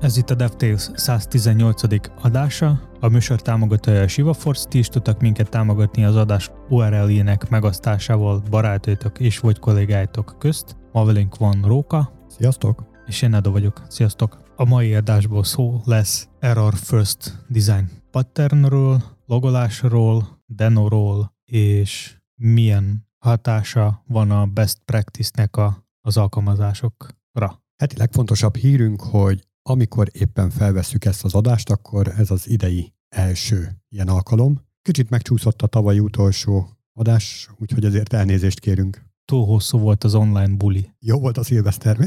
Ez itt a DevTales 118. adása. A műsor támogatója a ShivaForce, ti is tudtak minket támogatni az adás URL-jének megosztásával barátaitok és vagy kollégáitok közt. Ma velünk van Róka. Sziasztok! És én Edo vagyok. Sziasztok! A mai adásból szó lesz Error First Design patternről, logolásról, denoról, és milyen hatása van a best practice-nek a, az alkalmazásokra. Heti legfontosabb hírünk, hogy amikor éppen felvesszük ezt az adást, akkor ez az idei első ilyen alkalom. Kicsit megcsúszott a tavalyi utolsó adás, úgyhogy ezért elnézést kérünk. Túl hosszú volt az online buli. Jó volt a szilveszter, mi?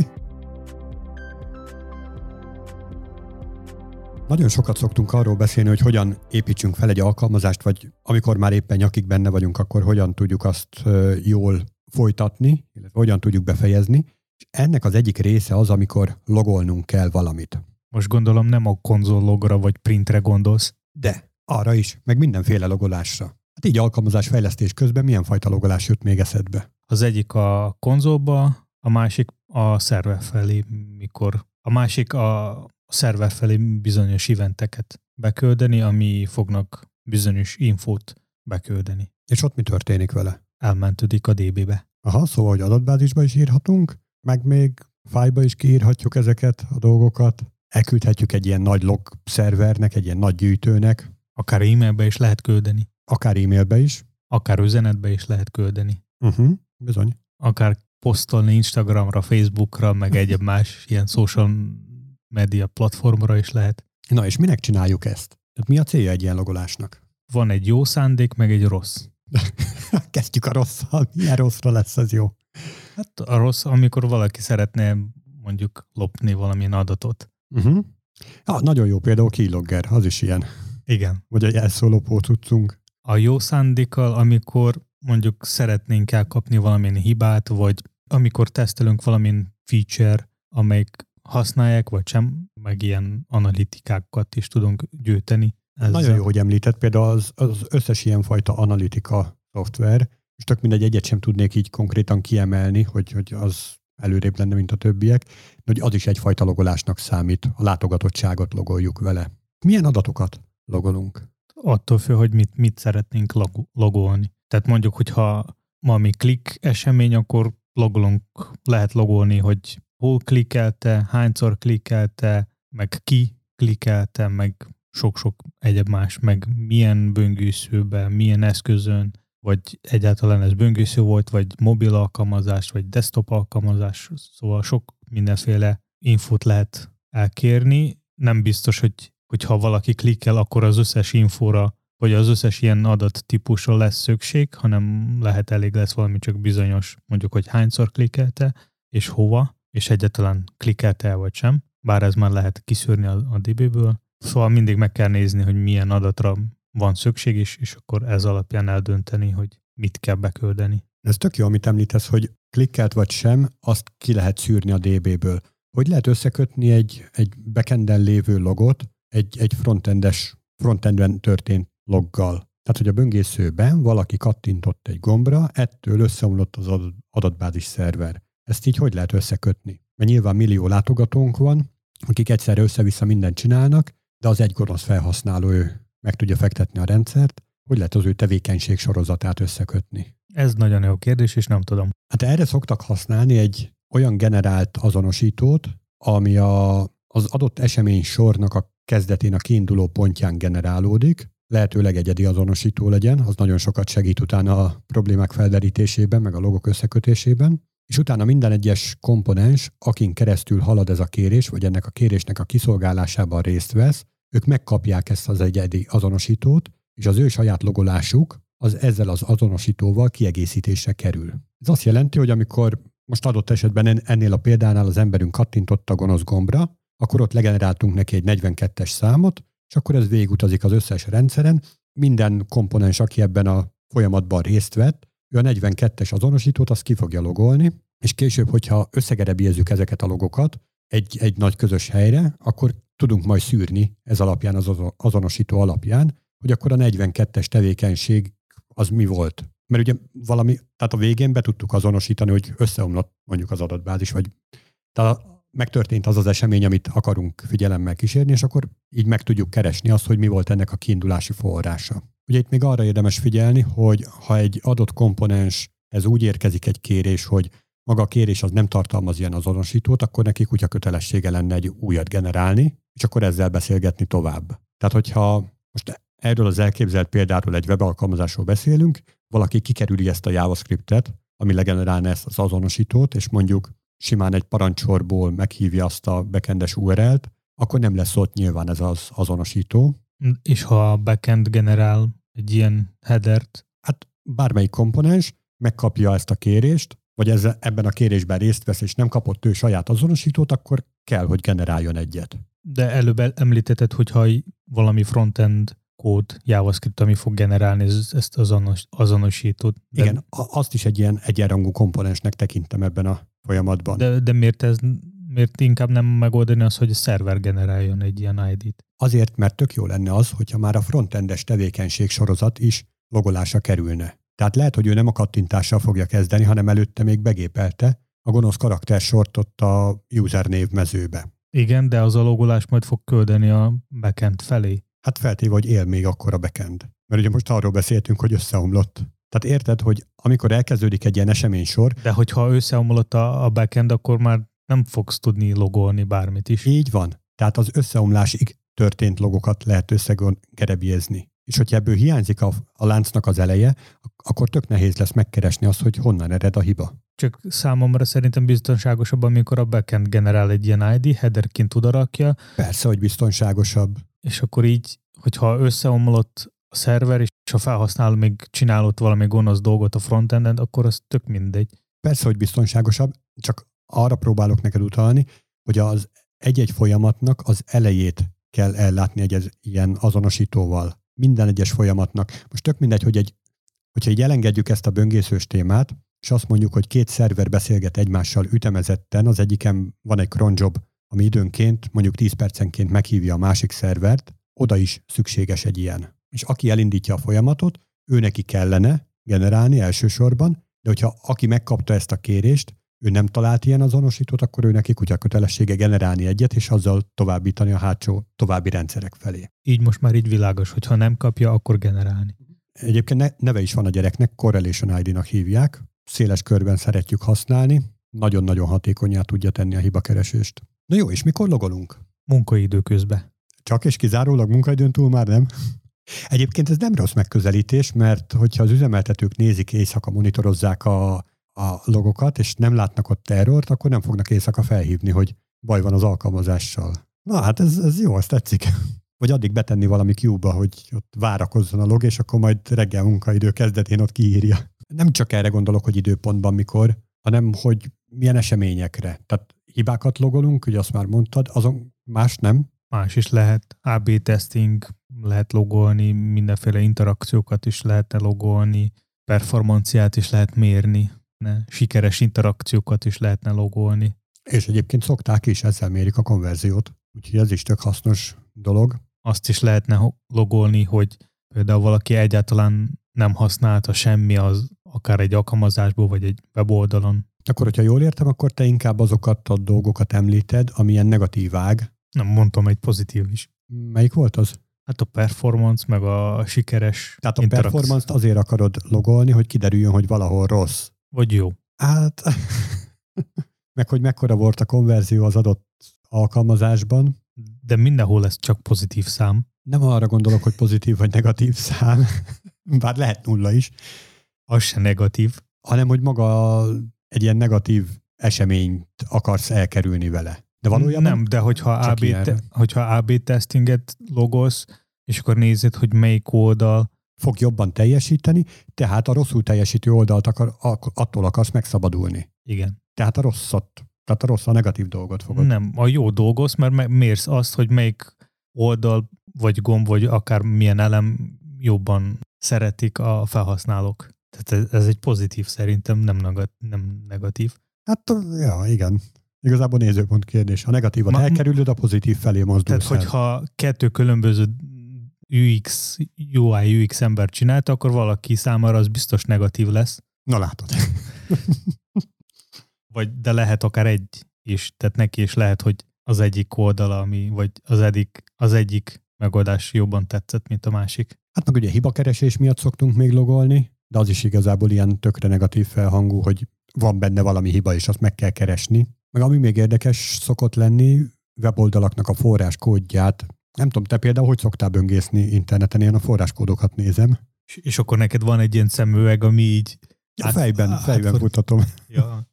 Nagyon sokat szoktunk arról beszélni, hogy hogyan építsünk fel egy alkalmazást, vagy amikor már éppen nyakig benne vagyunk, akkor hogyan tudjuk azt jól folytatni, illetve hogyan tudjuk befejezni. Ennek az egyik része az, amikor logolnunk kell valamit. Most gondolom nem a konzol logra vagy printre gondolsz. De, arra is, meg mindenféle logolásra. Hát így alkalmazás fejlesztés közben milyen fajta logolás jut még eszedbe? Az egyik a konzolba, a másik a szerver felé, mikor a másik a szerver felé bizonyos eventeket beküldeni, ami fognak bizonyos infót beküldeni. És ott mi történik vele? Elmentődik a DB-be. Aha, szóval, hogy adatbázisba is írhatunk, meg még fájba is kiírhatjuk ezeket a dolgokat, elküldhetjük egy ilyen nagy log szervernek, egy ilyen nagy gyűjtőnek. Akár e-mailbe is lehet küldeni. Akár e-mailbe is. Akár üzenetbe is lehet küldeni. Uh-huh, bizony. Akár posztolni Instagramra, Facebookra, meg egyéb más ilyen social media platformra is lehet. Na és minek csináljuk ezt? Tehát mi a célja egy ilyen logolásnak? Van egy jó szándék, meg egy rossz. Kezdjük a rosszal. Milyen rosszra lesz ez jó? Hát a rossz, amikor valaki szeretne mondjuk lopni valamilyen adatot. Uh-huh. Ah, nagyon jó például keylogger, az is ilyen. Igen. Vagy egy elszólópó cuccunk. A jó szándékkal, amikor mondjuk szeretnénk elkapni valamilyen hibát, vagy amikor tesztelünk valamilyen feature, amelyik használják, vagy sem, meg ilyen analitikákat is tudunk gyűjteni. Ezzel. Nagyon jó, hogy említett, például az, az összes ilyenfajta analitika szoftver, és tök mindegy, egyet sem tudnék így konkrétan kiemelni, hogy, hogy az előrébb lenne, mint a többiek, de hogy az is egyfajta logolásnak számít, a látogatottságot logoljuk vele. Milyen adatokat logolunk? Attól függ, hogy mit, mit szeretnénk log- logolni. Tehát mondjuk, hogyha valami klik esemény, akkor logolunk, lehet logolni, hogy hol klikkelte, hányszor klikkelte, meg ki klikkelte, meg sok-sok egyéb más, meg milyen böngészőben, milyen eszközön, vagy egyáltalán ez böngésző volt, vagy mobil alkalmazás, vagy desktop alkalmazás, szóval sok mindenféle infót lehet elkérni. Nem biztos, hogy hogyha valaki klikkel, akkor az összes infóra, vagy az összes ilyen adat típusra lesz szükség, hanem lehet elég lesz valami csak bizonyos, mondjuk, hogy hányszor klikkelte, és hova, és egyáltalán klikkelte el vagy sem, bár ez már lehet kiszűrni a, a DB-ből. Szóval mindig meg kell nézni, hogy milyen adatra van szükség is, és akkor ez alapján eldönteni, hogy mit kell beküldeni. Ez tök jó, amit említesz, hogy klikkelt vagy sem, azt ki lehet szűrni a DB-ből. Hogy lehet összekötni egy, egy backenden lévő logot egy, egy frontendes, frontendben történt loggal? Tehát, hogy a böngészőben valaki kattintott egy gombra, ettől összeomlott az adatbázis szerver. Ezt így hogy lehet összekötni? Mert nyilván millió látogatónk van, akik egyszerre össze-vissza mindent csinálnak, de az egy gonosz felhasználó ő meg tudja fektetni a rendszert, hogy lehet az ő tevékenység sorozatát összekötni? Ez nagyon jó kérdés, és nem tudom. Hát erre szoktak használni egy olyan generált azonosítót, ami a, az adott esemény sornak a kezdetén a kiinduló pontján generálódik, lehetőleg egyedi azonosító legyen, az nagyon sokat segít utána a problémák felderítésében, meg a logok összekötésében, és utána minden egyes komponens, akin keresztül halad ez a kérés, vagy ennek a kérésnek a kiszolgálásában részt vesz, ők megkapják ezt az egyedi azonosítót, és az ő saját logolásuk az ezzel az azonosítóval kiegészítésre kerül. Ez azt jelenti, hogy amikor most adott esetben ennél a példánál az emberünk kattintott a gonosz gombra, akkor ott legeneráltunk neki egy 42-es számot, és akkor ez végigutazik az összes rendszeren. Minden komponens, aki ebben a folyamatban részt vett, ő a 42-es azonosítót azt ki fogja logolni, és később, hogyha összegerebézzük ezeket a logokat egy, egy nagy közös helyre, akkor tudunk majd szűrni ez alapján, az azonosító alapján, hogy akkor a 42-es tevékenység az mi volt. Mert ugye valami, tehát a végén be tudtuk azonosítani, hogy összeomlott mondjuk az adatbázis, vagy tehát megtörtént az az esemény, amit akarunk figyelemmel kísérni, és akkor így meg tudjuk keresni azt, hogy mi volt ennek a kiindulási forrása. Ugye itt még arra érdemes figyelni, hogy ha egy adott komponens ez úgy érkezik egy kérés, hogy maga a kérés az nem tartalmaz ilyen azonosítót, akkor neki kutya kötelessége lenne egy újat generálni, és akkor ezzel beszélgetni tovább. Tehát, hogyha most erről az elképzelt példáról egy webalkalmazásról beszélünk, valaki kikerüli ezt a JavaScriptet, ami legenerálna ezt az azonosítót, és mondjuk simán egy parancsorból meghívja azt a backendes URL-t, akkor nem lesz ott nyilván ez az azonosító. És ha a backend generál egy ilyen headert? Hát bármelyik komponens megkapja ezt a kérést, vagy ezzel, ebben a kérésben részt vesz, és nem kapott ő saját azonosítót, akkor kell, hogy generáljon egyet. De előbb említetted, hogyha valami frontend kód, JavaScript, ami fog generálni ezt az azonos, azonosítót. De... Igen, azt is egy ilyen egyenrangú komponensnek tekintem ebben a folyamatban. De, de miért ez miért inkább nem megoldani az, hogy a szerver generáljon egy ilyen ID-t? Azért, mert tök jó lenne az, hogyha már a frontendes tevékenység sorozat is logolásra kerülne. Tehát lehet, hogy ő nem a kattintással fogja kezdeni, hanem előtte még begépelte a gonosz karaktersort ott a usernév mezőbe. Igen, de az a logolás majd fog küldeni a backend felé. Hát feltéve, hogy él még akkor a backend. Mert ugye most arról beszéltünk, hogy összeomlott. Tehát érted, hogy amikor elkezdődik egy ilyen esemény sor. De hogyha összeomlott a backend, akkor már nem fogsz tudni logolni bármit is. Így van. Tehát az összeomlásig történt logokat lehet összegerebjezni. És hogyha ebből hiányzik a, a láncnak az eleje, akkor tök nehéz lesz megkeresni azt, hogy honnan ered a hiba. Csak számomra szerintem biztonságosabb, amikor a backend generál egy ilyen ID, headerként rakja. Persze, hogy biztonságosabb. És akkor így, hogyha összeomlott a szerver, és a felhasználó még csinálott valami gonosz dolgot a frontenden, akkor az tök mindegy. Persze, hogy biztonságosabb, csak arra próbálok neked utalni, hogy az egy-egy folyamatnak az elejét kell ellátni egy ilyen azonosítóval. Minden egyes folyamatnak. Most tök mindegy, hogy egy, hogyha így elengedjük ezt a böngészős témát, és azt mondjuk, hogy két szerver beszélget egymással ütemezetten, az egyiken van egy cron job, ami időnként, mondjuk 10 percenként meghívja a másik szervert, oda is szükséges egy ilyen. És aki elindítja a folyamatot, ő neki kellene generálni elsősorban, de hogyha aki megkapta ezt a kérést, ő nem talált ilyen azonosítót, akkor ő neki kutya kötelessége generálni egyet, és azzal továbbítani a hátsó további rendszerek felé. Így most már így világos, hogy ha nem kapja, akkor generálni. Egyébként neve is van a gyereknek, Correlation ID-nak hívják, széles körben szeretjük használni, nagyon-nagyon hatékonyá tudja tenni a hibakeresést. Na jó, és mikor logolunk? Munkaidő közben. Csak és kizárólag munkaidőn túl már nem? Egyébként ez nem rossz megközelítés, mert hogyha az üzemeltetők nézik éjszaka, monitorozzák a, a logokat, és nem látnak ott terrort, akkor nem fognak éjszaka felhívni, hogy baj van az alkalmazással. Na hát ez, ez jó, azt tetszik. Vagy addig betenni valami kiúba, hogy ott várakozzon a log, és akkor majd reggel munkaidő kezdetén ott kiírja. Nem csak erre gondolok, hogy időpontban mikor, hanem hogy milyen eseményekre. Tehát hibákat logolunk, ugye azt már mondtad, azon más nem, Más is lehet, AB testing, lehet logolni, mindenféle interakciókat is lehetne logolni, performanciát is lehet mérni, ne, sikeres interakciókat is lehetne logolni. És egyébként szokták is, ezzel mérik a konverziót, úgyhogy ez is tök hasznos dolog. Azt is lehetne logolni, hogy például valaki egyáltalán nem használta semmi az, akár egy alkalmazásból, vagy egy weboldalon. Akkor, hogyha jól értem, akkor te inkább azokat a dolgokat említed, amilyen negatív ág, nem mondtam egy pozitív is. Melyik volt az? Hát a performance, meg a sikeres Tehát a performance-t azért akarod logolni, hogy kiderüljön, hogy valahol rossz. Vagy jó. Hát, meg hogy mekkora volt a konverzió az adott alkalmazásban. De mindenhol ez csak pozitív szám. Nem arra gondolok, hogy pozitív vagy negatív szám, bár lehet nulla is. Az se negatív. Hanem, hogy maga egy ilyen negatív eseményt akarsz elkerülni vele. De valójában nem, de hogyha AB, te, hogyha AB testinget logolsz, és akkor nézed, hogy melyik oldal fog jobban teljesíteni, tehát a rosszul teljesítő oldalt akar, attól akarsz megszabadulni. Igen. Tehát a rosszat, tehát a rossz, a negatív dolgot fogod. Nem, a jó dolgoz, mert mérsz azt, hogy melyik oldal, vagy gomb, vagy akár milyen elem jobban szeretik a felhasználók. Tehát ez, ez egy pozitív szerintem, nem, negatív. Hát, ja, igen. Igazából nézőpont kérdés. A negatívat Ma, elkerülöd, a pozitív felé mozdulsz Tehát, el. hogyha kettő különböző UX, UI, UX ember csinálta, akkor valaki számára az biztos negatív lesz. Na látod. Vagy, de lehet akár egy is, tehát neki is lehet, hogy az egyik oldala, ami, vagy az egyik, az egyik megoldás jobban tetszett, mint a másik. Hát meg ugye hibakeresés miatt szoktunk még logolni, de az is igazából ilyen tökre negatív felhangú, hogy van benne valami hiba, és azt meg kell keresni. Meg ami még érdekes szokott lenni, weboldalaknak a forráskódját. Nem tudom, te például hogy szoktál böngészni interneten, én a forráskódokat nézem. És, és akkor neked van egy ilyen szemüveg, ami így... Ja, át, fejben, át, fejben mutatom. Ja.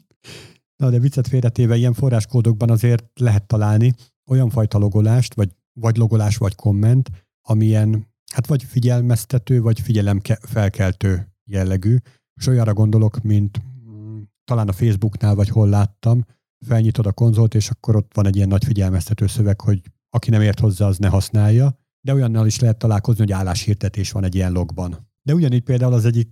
Na, de viccet félretéve ilyen forráskódokban azért lehet találni olyan fajta logolást, vagy, vagy logolás, vagy komment, amilyen hát vagy figyelmeztető, vagy figyelemfelkeltő jellegű. És olyanra gondolok, mint mm, talán a Facebooknál, vagy hol láttam, felnyitod a konzolt, és akkor ott van egy ilyen nagy figyelmeztető szöveg, hogy aki nem ért hozzá, az ne használja. De olyannal is lehet találkozni, hogy álláshirdetés van egy ilyen logban. De ugyanígy például az egyik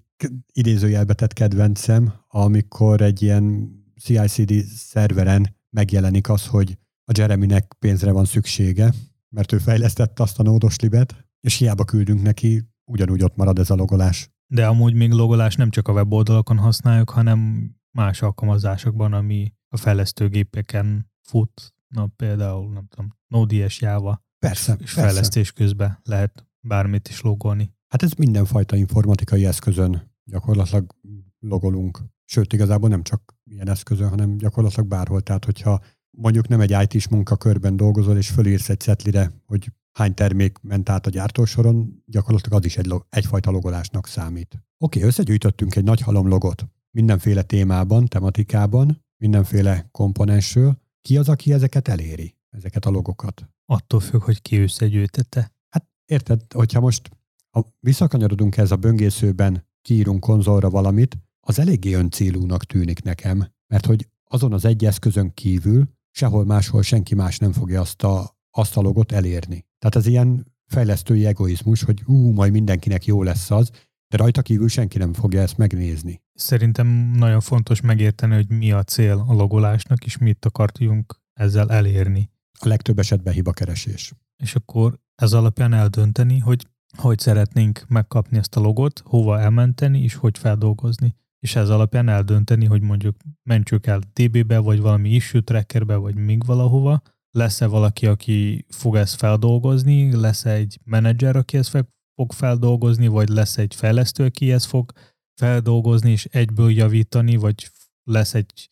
idézőjelbe tett kedvencem, amikor egy ilyen CICD szerveren megjelenik az, hogy a Jeremynek pénzre van szüksége, mert ő fejlesztette azt a nódos libet, és hiába küldünk neki, ugyanúgy ott marad ez a logolás. De amúgy még logolás nem csak a weboldalakon használjuk, hanem más alkalmazásokban, ami a fejlesztőgépeken fut, na például, nem tudom, Node.js Java. Persze, És persze. fejlesztés közben lehet bármit is logolni. Hát ez mindenfajta informatikai eszközön gyakorlatilag logolunk. Sőt, igazából nem csak ilyen eszközön, hanem gyakorlatilag bárhol. Tehát, hogyha mondjuk nem egy IT-s munkakörben dolgozol, és fölírsz egy szetlire, hogy hány termék ment át a gyártósoron, gyakorlatilag az is egy, egyfajta logolásnak számít. Oké, összegyűjtöttünk egy nagy halom logot mindenféle témában, tematikában, mindenféle komponensről. Ki az, aki ezeket eléri, ezeket a logokat? Attól függ, hogy ki összegyűjtette. Hát érted, hogyha most ha visszakanyarodunk ez a böngészőben, kiírunk konzolra valamit, az eléggé öncélúnak tűnik nekem, mert hogy azon az egy eszközön kívül sehol máshol senki más nem fogja azt a, azt a logot elérni. Tehát ez ilyen fejlesztői egoizmus, hogy ú, majd mindenkinek jó lesz az, de rajta kívül senki nem fogja ezt megnézni. Szerintem nagyon fontos megérteni, hogy mi a cél a logolásnak, és mit akartunk ezzel elérni. A legtöbb esetben hibakeresés. És akkor ez alapján eldönteni, hogy hogy szeretnénk megkapni ezt a logot, hova elmenteni, és hogy feldolgozni. És ez alapján eldönteni, hogy mondjuk mentsük el DB-be, vagy valami issue trackerbe, vagy még valahova, lesz-e valaki, aki fog ezt feldolgozni, lesz-e egy menedzser, aki ezt fog feldolgozni, vagy lesz egy fejlesztő, aki ezt fog feldolgozni és egyből javítani, vagy lesz egy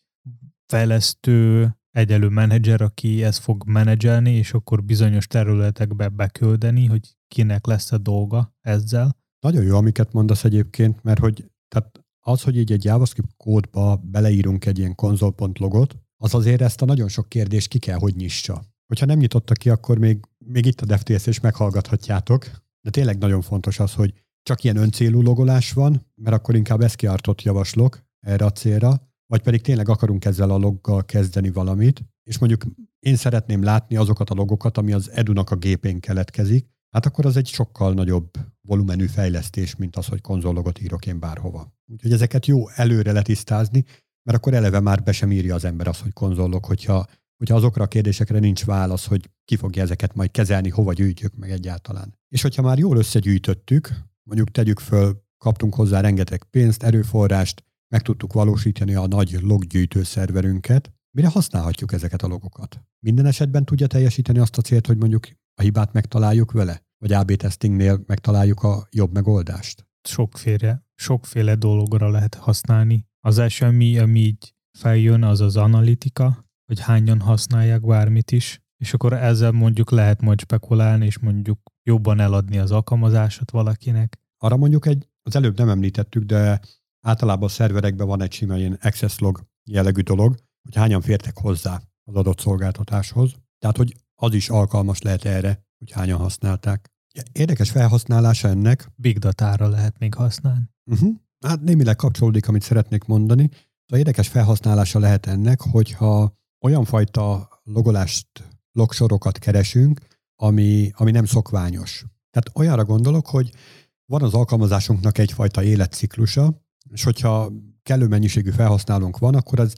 fejlesztő, egyelő menedzser, aki ezt fog menedzselni, és akkor bizonyos területekbe beküldeni, hogy kinek lesz a dolga ezzel. Nagyon jó, amiket mondasz egyébként, mert hogy tehát az, hogy így egy JavaScript kódba beleírunk egy ilyen konzol.logot, az azért ezt a nagyon sok kérdést ki kell, hogy nyissa. Hogyha nem nyitotta ki, akkor még, még itt a DevTS is meghallgathatjátok, de tényleg nagyon fontos az, hogy csak ilyen öncélú logolás van, mert akkor inkább SQR-tot javaslok erre a célra, vagy pedig tényleg akarunk ezzel a loggal kezdeni valamit, és mondjuk én szeretném látni azokat a logokat, ami az Edunak a gépén keletkezik, hát akkor az egy sokkal nagyobb volumenű fejlesztés, mint az, hogy konzollogot írok én bárhova. Úgyhogy ezeket jó előre letisztázni, mert akkor eleve már be sem írja az ember azt, hogy konzollok, hogyha, hogyha azokra a kérdésekre nincs válasz, hogy ki fogja ezeket majd kezelni, hova gyűjtjük meg egyáltalán. És hogyha már jól összegyűjtöttük, mondjuk tegyük föl, kaptunk hozzá rengeteg pénzt, erőforrást, meg tudtuk valósítani a nagy loggyűjtő szerverünket, mire használhatjuk ezeket a logokat? Minden esetben tudja teljesíteni azt a célt, hogy mondjuk a hibát megtaláljuk vele? Vagy AB testingnél megtaláljuk a jobb megoldást? Sokféle, sokféle dologra lehet használni. Az első, ami, ami így feljön, az az analitika, hogy hányan használják bármit is, és akkor ezzel mondjuk lehet majd spekulálni, és mondjuk jobban eladni az alkalmazásot valakinek. Arra mondjuk egy, az előbb nem említettük, de általában a szerverekben van egy sima ilyen access log jellegű dolog, hogy hányan fértek hozzá az adott szolgáltatáshoz. Tehát, hogy az is alkalmas lehet erre, hogy hányan használták. Érdekes felhasználása ennek. Big data lehet még használni. Uh-huh. Hát némileg kapcsolódik, amit szeretnék mondani. A érdekes felhasználása lehet ennek, hogyha olyan fajta logolást, logsorokat keresünk, ami, ami nem szokványos. Tehát olyanra gondolok, hogy van az alkalmazásunknak egyfajta életciklusa, és hogyha kellő mennyiségű felhasználónk van, akkor az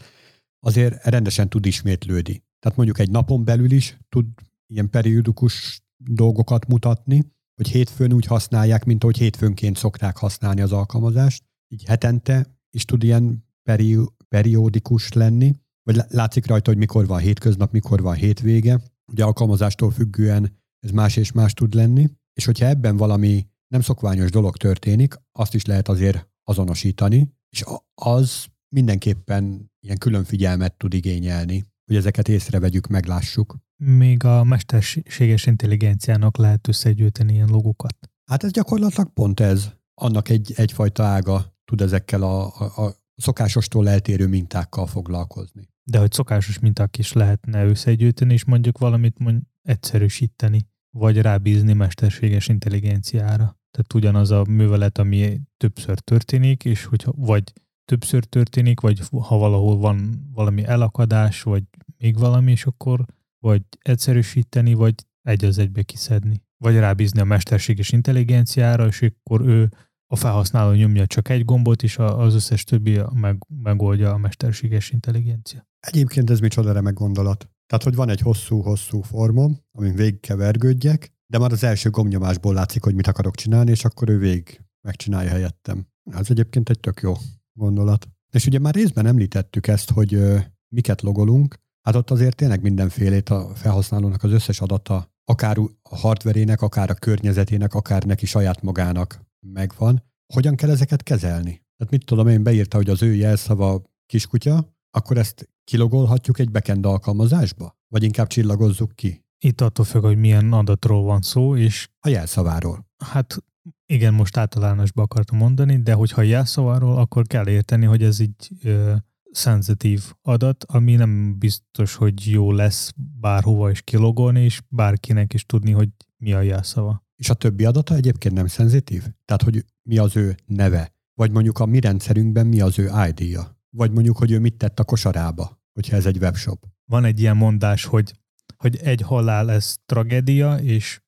azért rendesen tud ismétlődni. Tehát mondjuk egy napon belül is tud ilyen periódikus dolgokat mutatni, hogy hétfőn úgy használják, mint ahogy hétfőnként szokták használni az alkalmazást. Így hetente is tud ilyen peri- periódikus lenni, vagy látszik rajta, hogy mikor van hétköznap, mikor van hétvége. Ugye alkalmazástól függően ez más és más tud lenni, és hogyha ebben valami nem szokványos dolog történik, azt is lehet azért azonosítani, és az mindenképpen ilyen külön figyelmet tud igényelni, hogy ezeket észrevegyük, meglássuk. Még a mesterséges intelligenciának lehet összegyűjteni ilyen logokat. Hát ez gyakorlatilag pont ez. Annak egy, egyfajta ága tud ezekkel a, a, a szokásostól eltérő mintákkal foglalkozni. De hogy szokásos minták is lehetne összegyűjteni, és mondjuk valamit mond, egyszerűsíteni, vagy rábízni mesterséges intelligenciára. Tehát ugyanaz a művelet, ami többször történik, és hogy vagy többször történik, vagy ha valahol van valami elakadás, vagy még valami, és akkor vagy egyszerűsíteni, vagy egy az egybe kiszedni. Vagy rábízni a mesterséges intelligenciára, és akkor ő a felhasználó nyomja csak egy gombot, és az összes többi meg, megoldja a mesterséges intelligencia. Egyébként ez micsoda remek gondolat. Tehát, hogy van egy hosszú-hosszú formom, amin végig kevergődjek, de már az első gombnyomásból látszik, hogy mit akarok csinálni, és akkor ő végig megcsinálja helyettem. Ez egyébként egy tök jó gondolat. És ugye már részben említettük ezt, hogy ö, miket logolunk, hát ott azért tényleg mindenfélét a felhasználónak az összes adata, akár a hardverének, akár a környezetének, akár neki saját magának megvan. Hogyan kell ezeket kezelni? Tehát mit tudom én, beírta, hogy az ő jelszava kiskutya, akkor ezt kilogolhatjuk egy backend alkalmazásba? Vagy inkább csillagozzuk ki? Itt attól függ, hogy milyen adatról van szó, és... A jelszaváról. Hát igen, most általánosba akartam mondani, de hogyha jelszaváról, akkor kell érteni, hogy ez egy ö, szenzitív adat, ami nem biztos, hogy jó lesz bárhova is kilogolni, és bárkinek is tudni, hogy mi a jelszava. És a többi adata egyébként nem szenzitív? Tehát, hogy mi az ő neve? Vagy mondjuk a mi rendszerünkben mi az ő ID-ja? Vagy mondjuk, hogy ő mit tett a kosarába, hogyha ez egy webshop? Van egy ilyen mondás, hogy, hogy egy halál ez tragédia, és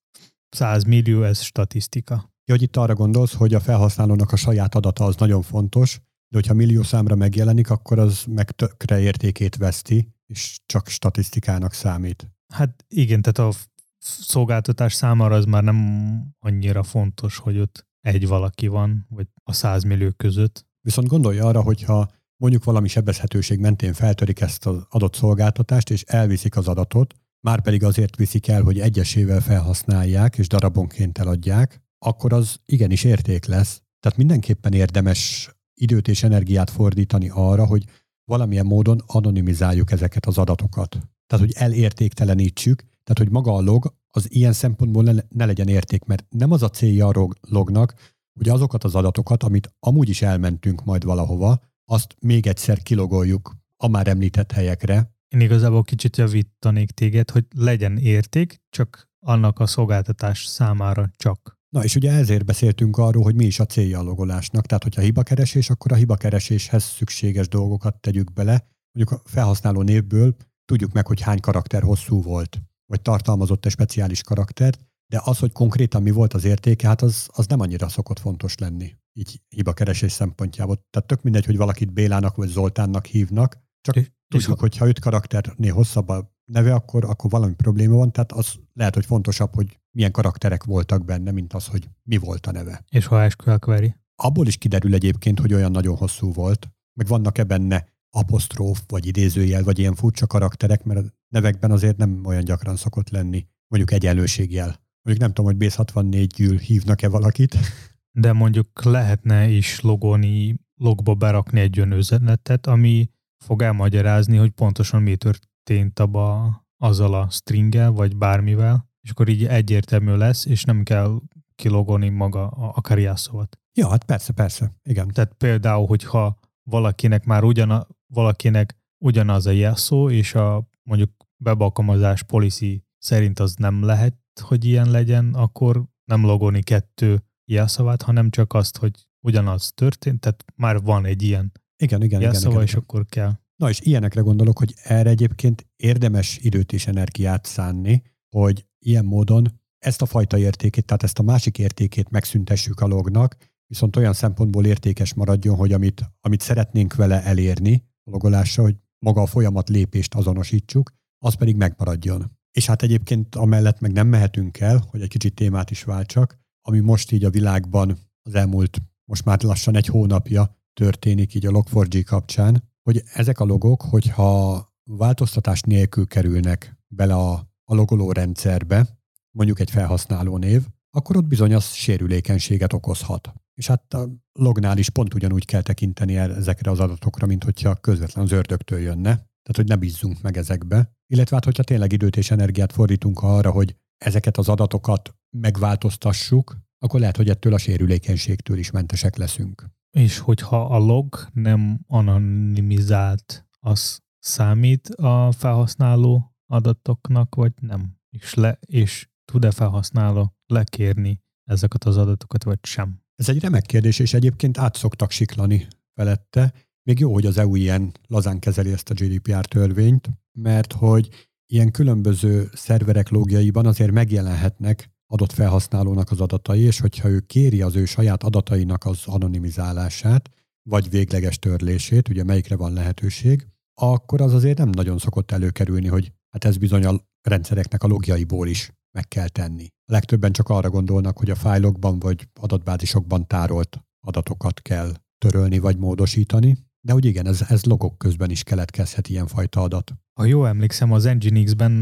100 millió ez statisztika. Ja, hogy itt arra gondolsz, hogy a felhasználónak a saját adata az nagyon fontos, de hogyha millió számra megjelenik, akkor az meg tökre értékét veszti, és csak statisztikának számít. Hát igen, tehát a szolgáltatás számára az már nem annyira fontos, hogy ott egy valaki van, vagy a százmillió között. Viszont gondolja arra, hogyha mondjuk valami sebezhetőség mentén feltörik ezt az adott szolgáltatást, és elviszik az adatot, már pedig azért viszik el, hogy egyesével felhasználják, és darabonként eladják, akkor az igenis érték lesz. Tehát mindenképpen érdemes időt és energiát fordítani arra, hogy valamilyen módon anonimizáljuk ezeket az adatokat. Tehát, hogy elértéktelenítsük, tehát, hogy maga a log az ilyen szempontból ne, ne legyen érték, mert nem az a célja a lognak, hogy azokat az adatokat, amit amúgy is elmentünk majd valahova, azt még egyszer kilogoljuk a már említett helyekre. Én igazából kicsit javítanék téged, hogy legyen érték, csak annak a szolgáltatás számára csak. Na és ugye ezért beszéltünk arról, hogy mi is a célja a logolásnak. Tehát, hogyha hibakeresés, akkor a hibakereséshez szükséges dolgokat tegyük bele. Mondjuk a felhasználó névből tudjuk meg, hogy hány karakter hosszú volt, vagy tartalmazott egy speciális karaktert, de az, hogy konkrétan mi volt az értéke, hát az, az nem annyira szokott fontos lenni, így hibakeresés szempontjából. Tehát tök mindegy, hogy valakit Bélának vagy Zoltánnak hívnak, csak és, tudjuk, és hogyha öt karakternél hosszabb a neve, akkor, akkor valami probléma van, tehát az lehet, hogy fontosabb, hogy milyen karakterek voltak benne, mint az, hogy mi volt a neve. És ha SQL query? Abból is kiderül egyébként, hogy olyan nagyon hosszú volt, meg vannak-e benne apostróf, vagy idézőjel, vagy ilyen furcsa karakterek, mert a nevekben azért nem olyan gyakran szokott lenni, mondjuk egyenlőségjel. Mondjuk nem tudom, hogy Base 64 gyűl hívnak-e valakit. De mondjuk lehetne is logolni, logba berakni egy olyan üzenetet, ami fog elmagyarázni, hogy pontosan mi történt abba azzal a stringgel, vagy bármivel, és akkor így egyértelmű lesz, és nem kell kilogolni maga a, a kariászovat. Ja, hát persze, persze, igen. Tehát például, hogyha valakinek már ugyan, valakinek ugyanaz a jelszó, és a mondjuk webalkalmazás policy szerint az nem lehet, hogy ilyen legyen, akkor nem logolni kettő jelszavát, hanem csak azt, hogy ugyanaz történt, tehát már van egy ilyen igen, igen, jelszava, igen, igen, és igen. akkor kell. Na és ilyenekre gondolok, hogy erre egyébként érdemes időt és energiát szánni, hogy ilyen módon ezt a fajta értékét, tehát ezt a másik értékét megszüntessük a lognak, viszont olyan szempontból értékes maradjon, hogy amit, amit szeretnénk vele elérni a logolásra, hogy maga a folyamat lépést azonosítsuk, az pedig megmaradjon. És hát egyébként amellett meg nem mehetünk el, hogy egy kicsit témát is váltsak, ami most így a világban az elmúlt, most már lassan egy hónapja történik így a Log4j kapcsán, hogy ezek a logok, hogyha változtatás nélkül kerülnek bele a, a logoló rendszerbe, mondjuk egy felhasználó név, akkor ott bizony az sérülékenységet okozhat. És hát a lognál is pont ugyanúgy kell tekinteni ezekre az adatokra, mint hogyha közvetlen az ördögtől jönne. Tehát, hogy ne bízzunk meg ezekbe. Illetve hát, hogyha tényleg időt és energiát fordítunk arra, hogy ezeket az adatokat megváltoztassuk, akkor lehet, hogy ettől a sérülékenységtől is mentesek leszünk. És hogyha a log nem anonimizált, az számít a felhasználó adatoknak, vagy nem? És, le, és tud-e felhasználó lekérni ezeket az adatokat, vagy sem? Ez egy remek kérdés, és egyébként át szoktak siklani felette. Még jó, hogy az EU ilyen lazán kezeli ezt a GDPR törvényt, mert hogy ilyen különböző szerverek logjaiban azért megjelenhetnek adott felhasználónak az adatai, és hogyha ő kéri az ő saját adatainak az anonimizálását, vagy végleges törlését, ugye melyikre van lehetőség, akkor az azért nem nagyon szokott előkerülni, hogy hát ez bizony a rendszereknek a logjaiból is meg kell tenni. A legtöbben csak arra gondolnak, hogy a fájlokban vagy adatbázisokban tárolt adatokat kell törölni vagy módosítani, de úgy igen, ez, ez logok közben is keletkezhet ilyenfajta adat. Ha jól emlékszem, az Nginx-ben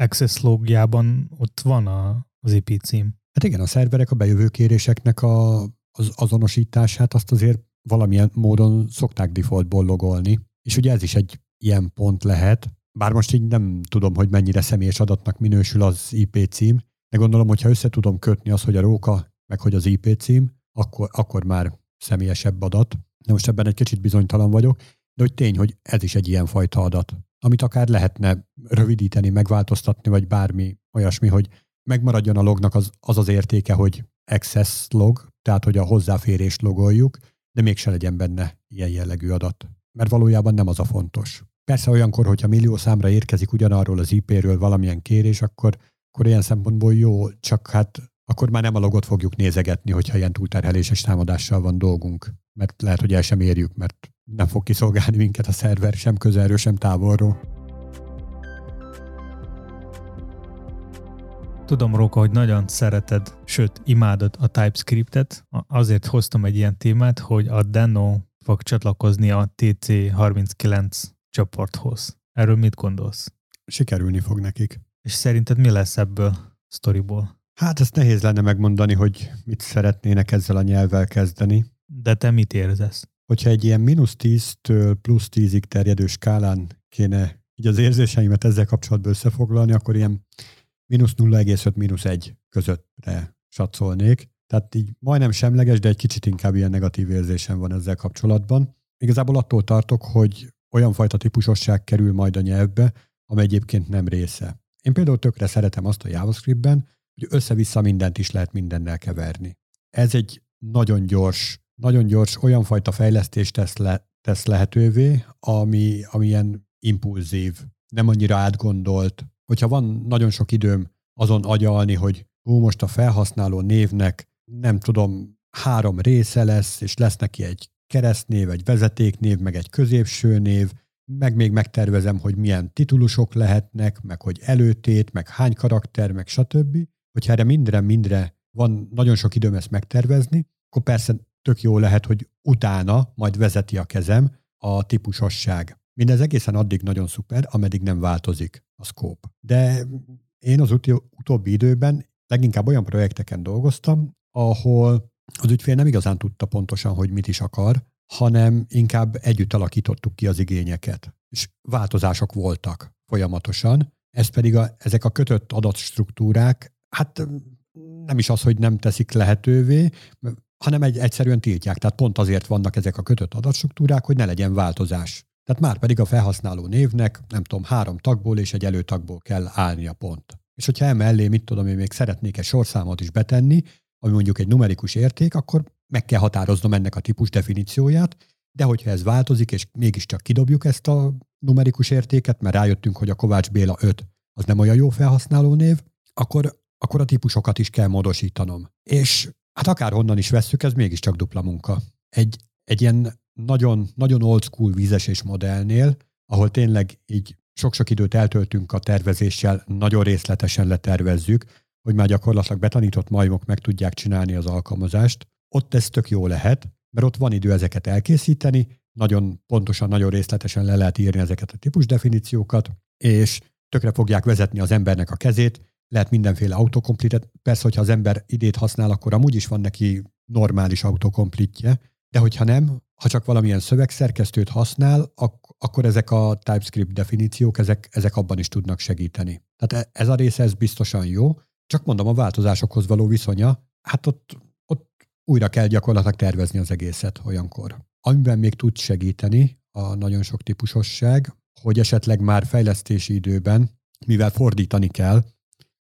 Access logjában ott van a, az IP cím. Hát igen, a szerverek a bejövő kéréseknek a, az azonosítását azt azért valamilyen módon szokták defaultból logolni. És ugye ez is egy ilyen pont lehet, bár most így nem tudom, hogy mennyire személyes adatnak minősül az IP cím, de gondolom, hogy ha össze tudom kötni az, hogy a róka, meg hogy az IP cím, akkor, akkor már személyesebb adat. De most ebben egy kicsit bizonytalan vagyok, de hogy tény, hogy ez is egy ilyen fajta adat, amit akár lehetne rövidíteni, megváltoztatni, vagy bármi olyasmi, hogy megmaradjon a lognak az az, az értéke, hogy access log, tehát hogy a hozzáférést logoljuk, de mégse legyen benne ilyen jellegű adat. Mert valójában nem az a fontos. Persze olyankor, hogyha millió számra érkezik ugyanarról az IP-ről valamilyen kérés, akkor, akkor ilyen szempontból jó, csak hát akkor már nem a logot fogjuk nézegetni, hogyha ilyen túlterheléses támadással van dolgunk. Mert lehet, hogy el sem érjük, mert nem fog kiszolgálni minket a szerver sem közelről, sem távolról. Tudom, Róka, hogy nagyon szereted, sőt, imádod a TypeScript-et. Azért hoztam egy ilyen témát, hogy a Deno fog csatlakozni a TC39 csoporthoz. Erről mit gondolsz? Sikerülni fog nekik. És szerinted mi lesz ebből sztoriból? Hát ezt nehéz lenne megmondani, hogy mit szeretnének ezzel a nyelvvel kezdeni. De te mit érzesz? Hogyha egy ilyen mínusz 10-től plusz 10-ig terjedő skálán kéne így az érzéseimet ezzel kapcsolatban összefoglalni, akkor ilyen mínusz 0,5 mínusz 1 közöttre satszolnék. Tehát így majdnem semleges, de egy kicsit inkább ilyen negatív érzésem van ezzel kapcsolatban. Igazából attól tartok, hogy olyan fajta típusosság kerül majd a nyelvbe, amely egyébként nem része. Én például tökre szeretem azt a JavaScriptben, hogy össze-vissza mindent is lehet mindennel keverni. Ez egy nagyon gyors, nagyon gyors olyan fajta fejlesztést tesz, le, tesz lehetővé, ami, ami ilyen impulzív, nem annyira átgondolt. Hogyha van nagyon sok időm azon agyalni, hogy hú, most a felhasználó névnek nem tudom, három része lesz, és lesz neki egy keresztnév, egy vezetéknév, meg egy középső név, meg még megtervezem, hogy milyen titulusok lehetnek, meg hogy előtét, meg hány karakter, meg stb. Hogyha erre mindre, mindre van nagyon sok időm ezt megtervezni, akkor persze tök jó lehet, hogy utána majd vezeti a kezem a típusosság. Mindez egészen addig nagyon szuper, ameddig nem változik a scope. De én az utóbbi időben leginkább olyan projekteken dolgoztam, ahol az ügyfél nem igazán tudta pontosan, hogy mit is akar, hanem inkább együtt alakítottuk ki az igényeket. És változások voltak folyamatosan, ez pedig a, ezek a kötött adatstruktúrák, hát nem is az, hogy nem teszik lehetővé, hanem egy, egyszerűen tiltják. Tehát pont azért vannak ezek a kötött adatstruktúrák, hogy ne legyen változás. Tehát már pedig a felhasználó névnek, nem tudom, három tagból és egy előtagból kell állnia pont. És hogyha emellé, mit tudom én, még szeretnék egy sorszámot is betenni, ami mondjuk egy numerikus érték, akkor meg kell határoznom ennek a típus definícióját, de hogyha ez változik, és mégiscsak kidobjuk ezt a numerikus értéket, mert rájöttünk, hogy a Kovács Béla 5 az nem olyan jó felhasználó név, akkor, akkor a típusokat is kell módosítanom. És hát akárhonnan is vesszük, ez mégiscsak dupla munka. Egy, egy ilyen nagyon, nagyon old school vízesés modellnél, ahol tényleg így sok-sok időt eltöltünk a tervezéssel, nagyon részletesen letervezzük, hogy már gyakorlatilag betanított majmok meg tudják csinálni az alkalmazást, ott ez tök jó lehet, mert ott van idő ezeket elkészíteni, nagyon pontosan, nagyon részletesen le lehet írni ezeket a típus definíciókat, és tökre fogják vezetni az embernek a kezét, lehet mindenféle autokomplitet. Persze, hogyha az ember idét használ, akkor amúgy is van neki normális autokomplitje, de hogyha nem, ha csak valamilyen szövegszerkesztőt használ, ak- akkor ezek a TypeScript definíciók, ezek, ezek abban is tudnak segíteni. Tehát e, ez a része, ez biztosan jó, csak mondom, a változásokhoz való viszonya, hát ott, ott újra kell gyakorlatilag tervezni az egészet olyankor. Amiben még tud segíteni a nagyon sok típusosság, hogy esetleg már fejlesztési időben, mivel fordítani kell,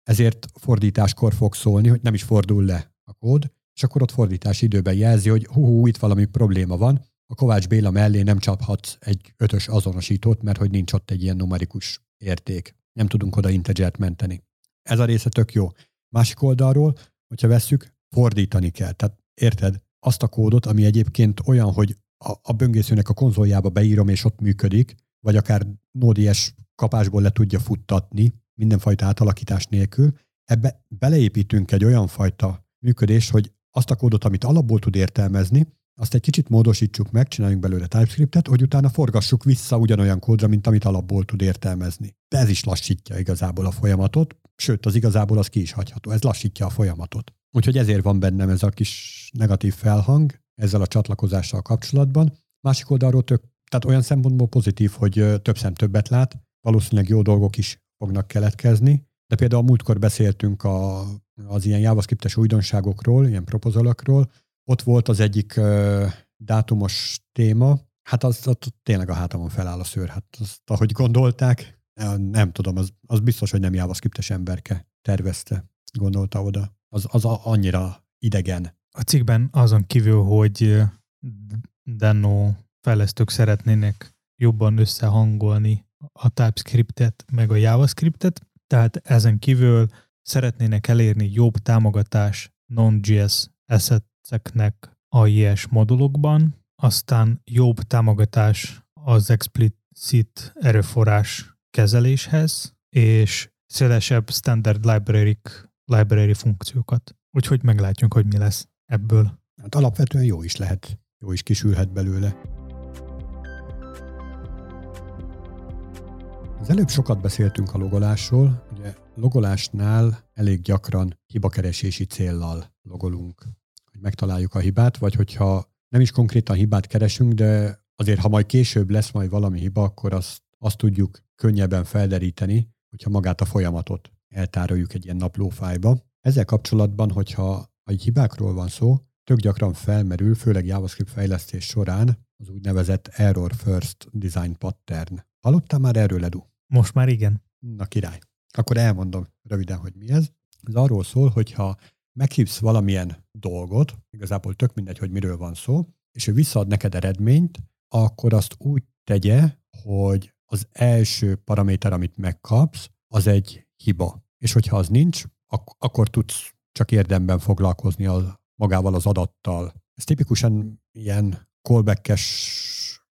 ezért fordításkor fog szólni, hogy nem is fordul le a kód, és akkor ott fordítási időben jelzi, hogy hú, hú itt valami probléma van, a Kovács Béla mellé nem csaphatsz egy ötös azonosítót, mert hogy nincs ott egy ilyen numerikus érték. Nem tudunk oda integert menteni. Ez a része tök jó. Másik oldalról, hogyha vesszük, fordítani kell. Tehát érted? Azt a kódot, ami egyébként olyan, hogy a, a böngészőnek a konzoljába beírom, és ott működik, vagy akár Node.js kapásból le tudja futtatni, mindenfajta átalakítás nélkül, ebbe beleépítünk egy olyan fajta működés, hogy azt a kódot, amit alapból tud értelmezni, azt egy kicsit módosítsuk meg, csináljunk belőle TypeScriptet, hogy utána forgassuk vissza ugyanolyan kódra, mint amit alapból tud értelmezni. De ez is lassítja igazából a folyamatot, sőt, az igazából az ki is hagyható, ez lassítja a folyamatot. Úgyhogy ezért van bennem ez a kis negatív felhang ezzel a csatlakozással kapcsolatban. Másik oldalról tök, tehát olyan szempontból pozitív, hogy több szem többet lát, valószínűleg jó dolgok is fognak keletkezni, de például a múltkor beszéltünk a, az ilyen JavaScript-es újdonságokról, ilyen propozalakról, ott volt az egyik uh, dátumos téma, hát az, az tényleg a hátamon feláll a szőr, hát azt, ahogy gondolták, nem tudom, az, az biztos, hogy nem JavaScript-es emberke tervezte, gondolta oda. Az, az a, annyira idegen. A cikkben azon kívül, hogy Deno fejlesztők szeretnének jobban összehangolni a TypeScriptet, meg a JavaScriptet, tehát ezen kívül szeretnének elérni jobb támogatás non-JS assets-eknek a JS modulokban, aztán jobb támogatás az explicit erőforrás kezeléshez, és szélesebb standard library, library funkciókat. Úgyhogy meglátjuk, hogy mi lesz ebből. Hát alapvetően jó is lehet, jó is kisülhet belőle. Az előbb sokat beszéltünk a logolásról, ugye logolásnál elég gyakran hibakeresési céllal logolunk, hogy megtaláljuk a hibát, vagy hogyha nem is konkrétan hibát keresünk, de azért, ha majd később lesz majd valami hiba, akkor azt, azt tudjuk könnyebben felderíteni, hogyha magát a folyamatot eltároljuk egy ilyen naplófájba. Ezzel kapcsolatban, hogyha egy hibákról van szó, tök gyakran felmerül, főleg JavaScript fejlesztés során az úgynevezett Error First Design Pattern. Hallottál már erről, Edu? Most már igen. Na király. Akkor elmondom röviden, hogy mi ez. Ez arról szól, hogyha meghívsz valamilyen dolgot, igazából tök mindegy, hogy miről van szó, és ő visszaad neked eredményt, akkor azt úgy tegye, hogy az első paraméter, amit megkapsz, az egy hiba. És hogyha az nincs, ak- akkor tudsz csak érdemben foglalkozni a, magával az adattal. Ez tipikusan ilyen callback-es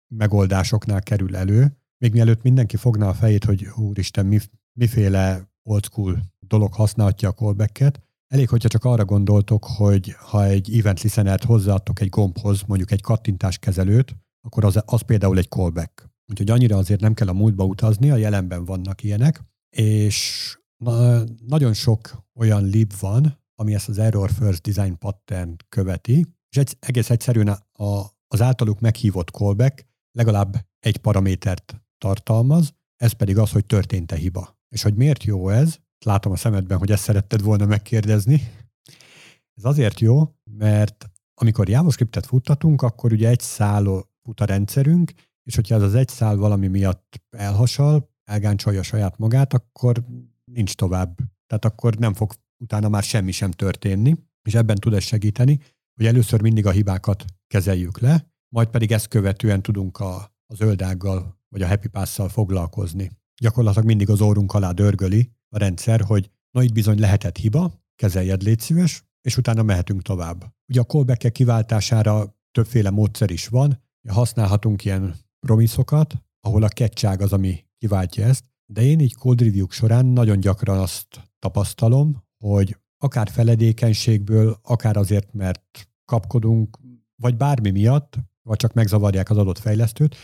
megoldásoknál kerül elő, még mielőtt mindenki fogná a fejét, hogy úristen, mi, miféle old school dolog használhatja a callback-et, elég, hogyha csak arra gondoltok, hogy ha egy event listenert hozzáadtok egy gombhoz, mondjuk egy kattintáskezelőt, akkor az, az például egy callback. Úgyhogy annyira azért nem kell a múltba utazni, a jelenben vannak ilyenek, és na, nagyon sok olyan lib van, ami ezt az Error First Design pattern követi, és egy, egész egyszerűen a, az általuk meghívott callback legalább egy paramétert tartalmaz, ez pedig az, hogy történt-e hiba. És hogy miért jó ez, látom a szemedben, hogy ezt szeretted volna megkérdezni. Ez azért jó, mert amikor JavaScriptet futtatunk, akkor ugye egy szálló fut a rendszerünk, és hogyha ez az egy szál valami miatt elhasal, elgáncsolja saját magát, akkor nincs tovább. Tehát akkor nem fog utána már semmi sem történni, és ebben tud ez segíteni, hogy először mindig a hibákat kezeljük le, majd pedig ezt követően tudunk a, a zöldággal vagy a Happy Pass-szal foglalkozni. Gyakorlatilag mindig az órunk alá dörgöli a rendszer, hogy na itt bizony lehetett hiba, kezeljed légy szíves, és utána mehetünk tovább. Ugye a callback kiváltására többféle módszer is van, használhatunk ilyen promiszokat, ahol a kettság az, ami kiváltja ezt, de én így code review során nagyon gyakran azt tapasztalom, hogy akár feledékenységből, akár azért, mert kapkodunk, vagy bármi miatt vagy csak megzavarják az adott fejlesztőt,